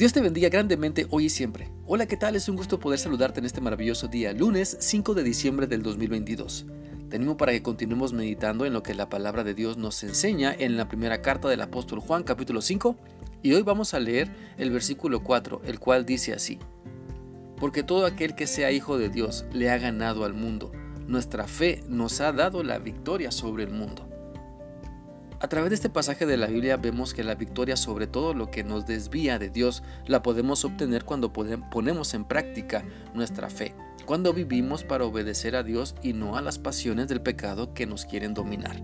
Dios te bendiga grandemente hoy y siempre. Hola, ¿qué tal? Es un gusto poder saludarte en este maravilloso día, lunes 5 de diciembre del 2022. Tenemos para que continuemos meditando en lo que la palabra de Dios nos enseña en la primera carta del apóstol Juan capítulo 5 y hoy vamos a leer el versículo 4, el cual dice así. Porque todo aquel que sea hijo de Dios le ha ganado al mundo. Nuestra fe nos ha dado la victoria sobre el mundo. A través de este pasaje de la Biblia vemos que la victoria sobre todo lo que nos desvía de Dios la podemos obtener cuando ponemos en práctica nuestra fe, cuando vivimos para obedecer a Dios y no a las pasiones del pecado que nos quieren dominar.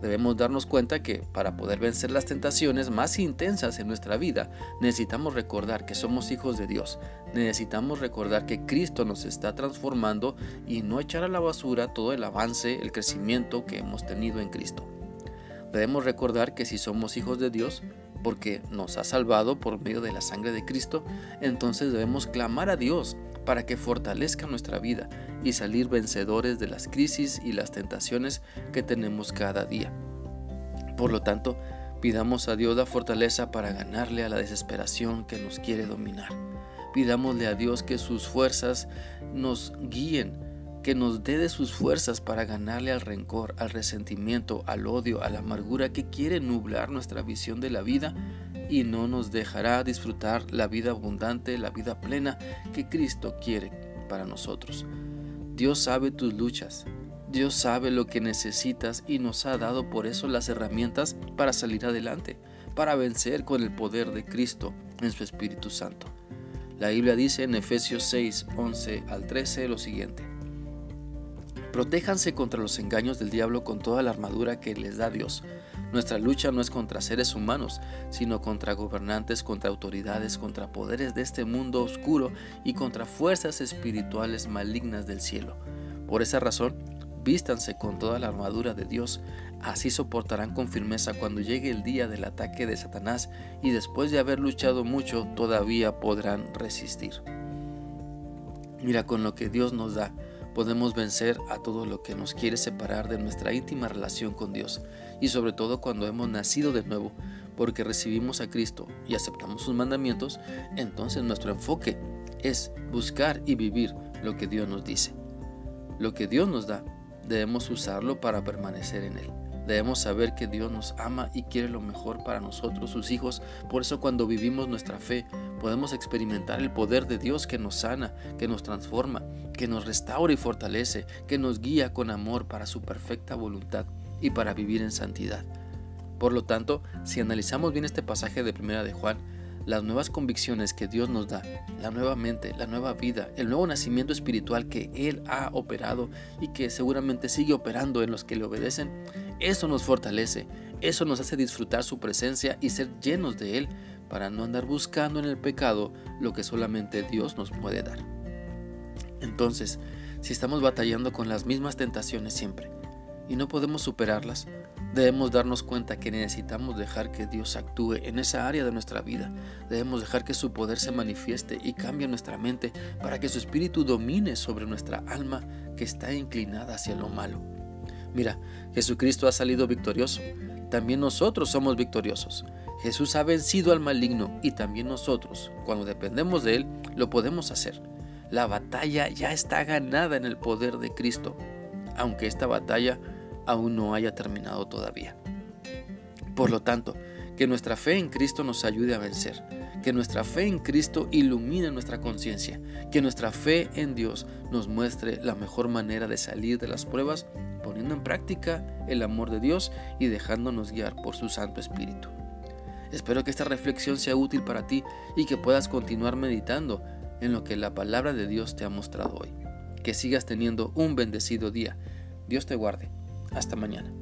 Debemos darnos cuenta que para poder vencer las tentaciones más intensas en nuestra vida, necesitamos recordar que somos hijos de Dios. Necesitamos recordar que Cristo nos está transformando y no echar a la basura todo el avance, el crecimiento que hemos tenido en Cristo. Debemos recordar que si somos hijos de Dios, porque nos ha salvado por medio de la sangre de Cristo, entonces debemos clamar a Dios para que fortalezca nuestra vida y salir vencedores de las crisis y las tentaciones que tenemos cada día. Por lo tanto, pidamos a Dios la fortaleza para ganarle a la desesperación que nos quiere dominar. Pidámosle a Dios que sus fuerzas nos guíen que nos dé de sus fuerzas para ganarle al rencor, al resentimiento, al odio, a la amargura que quiere nublar nuestra visión de la vida y no nos dejará disfrutar la vida abundante, la vida plena que Cristo quiere para nosotros. Dios sabe tus luchas, Dios sabe lo que necesitas y nos ha dado por eso las herramientas para salir adelante, para vencer con el poder de Cristo en su Espíritu Santo. La Biblia dice en Efesios 6, 11 al 13 lo siguiente. Protéjanse contra los engaños del diablo con toda la armadura que les da Dios. Nuestra lucha no es contra seres humanos, sino contra gobernantes, contra autoridades, contra poderes de este mundo oscuro y contra fuerzas espirituales malignas del cielo. Por esa razón, vístanse con toda la armadura de Dios, así soportarán con firmeza cuando llegue el día del ataque de Satanás y después de haber luchado mucho todavía podrán resistir. Mira con lo que Dios nos da podemos vencer a todo lo que nos quiere separar de nuestra íntima relación con Dios y sobre todo cuando hemos nacido de nuevo porque recibimos a Cristo y aceptamos sus mandamientos, entonces nuestro enfoque es buscar y vivir lo que Dios nos dice. Lo que Dios nos da, debemos usarlo para permanecer en Él. Debemos saber que Dios nos ama y quiere lo mejor para nosotros, sus hijos. Por eso cuando vivimos nuestra fe, podemos experimentar el poder de Dios que nos sana, que nos transforma, que nos restaura y fortalece, que nos guía con amor para su perfecta voluntad y para vivir en santidad. Por lo tanto, si analizamos bien este pasaje de Primera de Juan, las nuevas convicciones que Dios nos da, la nueva mente, la nueva vida, el nuevo nacimiento espiritual que Él ha operado y que seguramente sigue operando en los que le obedecen, eso nos fortalece, eso nos hace disfrutar su presencia y ser llenos de Él para no andar buscando en el pecado lo que solamente Dios nos puede dar. Entonces, si estamos batallando con las mismas tentaciones siempre y no podemos superarlas, debemos darnos cuenta que necesitamos dejar que Dios actúe en esa área de nuestra vida. Debemos dejar que su poder se manifieste y cambie nuestra mente para que su espíritu domine sobre nuestra alma que está inclinada hacia lo malo. Mira, Jesucristo ha salido victorioso. También nosotros somos victoriosos. Jesús ha vencido al maligno y también nosotros, cuando dependemos de Él, lo podemos hacer. La batalla ya está ganada en el poder de Cristo, aunque esta batalla aún no haya terminado todavía. Por lo tanto, que nuestra fe en Cristo nos ayude a vencer, que nuestra fe en Cristo ilumine nuestra conciencia, que nuestra fe en Dios nos muestre la mejor manera de salir de las pruebas poniendo en práctica el amor de Dios y dejándonos guiar por su Santo Espíritu. Espero que esta reflexión sea útil para ti y que puedas continuar meditando en lo que la palabra de Dios te ha mostrado hoy. Que sigas teniendo un bendecido día. Dios te guarde. Hasta mañana.